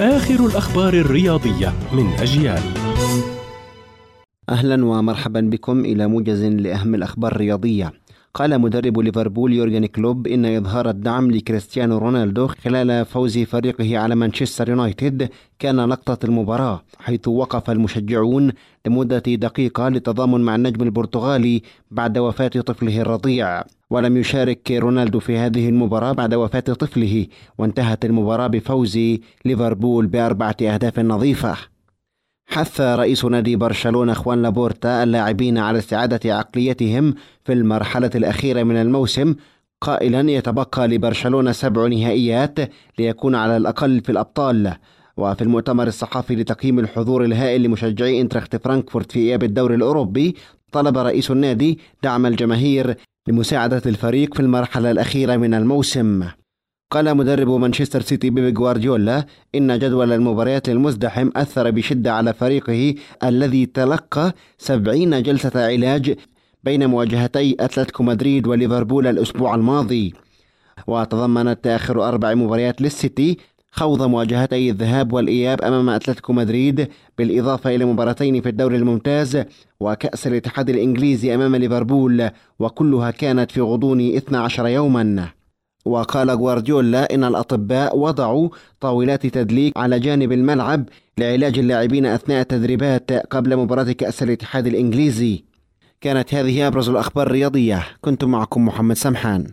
آخر الأخبار الرياضية من أجيال. أهلا ومرحبا بكم إلى موجز لأهم الأخبار الرياضية. قال مدرب ليفربول يورجن كلوب إن إظهار الدعم لكريستيانو رونالدو خلال فوز فريقه على مانشستر يونايتد كان لقطة المباراة حيث وقف المشجعون لمدة دقيقة للتضامن مع النجم البرتغالي بعد وفاة طفله الرضيع. ولم يشارك رونالدو في هذه المباراة بعد وفاة طفله وانتهت المباراة بفوز ليفربول بأربعة أهداف نظيفة. حث رئيس نادي برشلونة خوان لابورتا اللاعبين على استعادة عقليتهم في المرحلة الأخيرة من الموسم قائلا يتبقى لبرشلونة سبع نهائيات ليكون على الأقل في الأبطال. وفي المؤتمر الصحفي لتقييم الحضور الهائل لمشجعي انترخت فرانكفورت في إياب الدوري الأوروبي طلب رئيس النادي دعم الجماهير لمساعدة الفريق في المرحلة الأخيرة من الموسم. قال مدرب مانشستر سيتي بيب جوارديولا إن جدول المباريات المزدحم أثر بشدة على فريقه الذي تلقى سبعين جلسة علاج بين مواجهتي أتلتيكو مدريد وليفربول الأسبوع الماضي. وتضمنت آخر أربع مباريات للسيتي خوض مواجهتي الذهاب والإياب أمام أتلتيكو مدريد بالإضافة إلى مباراتين في الدوري الممتاز وكأس الاتحاد الإنجليزي أمام ليفربول وكلها كانت في غضون 12 يوماً. وقال غوارديولا إن الأطباء وضعوا طاولات تدليك على جانب الملعب لعلاج اللاعبين أثناء التدريبات قبل مباراة كأس الاتحاد الإنجليزي. كانت هذه أبرز الأخبار الرياضية. كنت معكم محمد سمحان.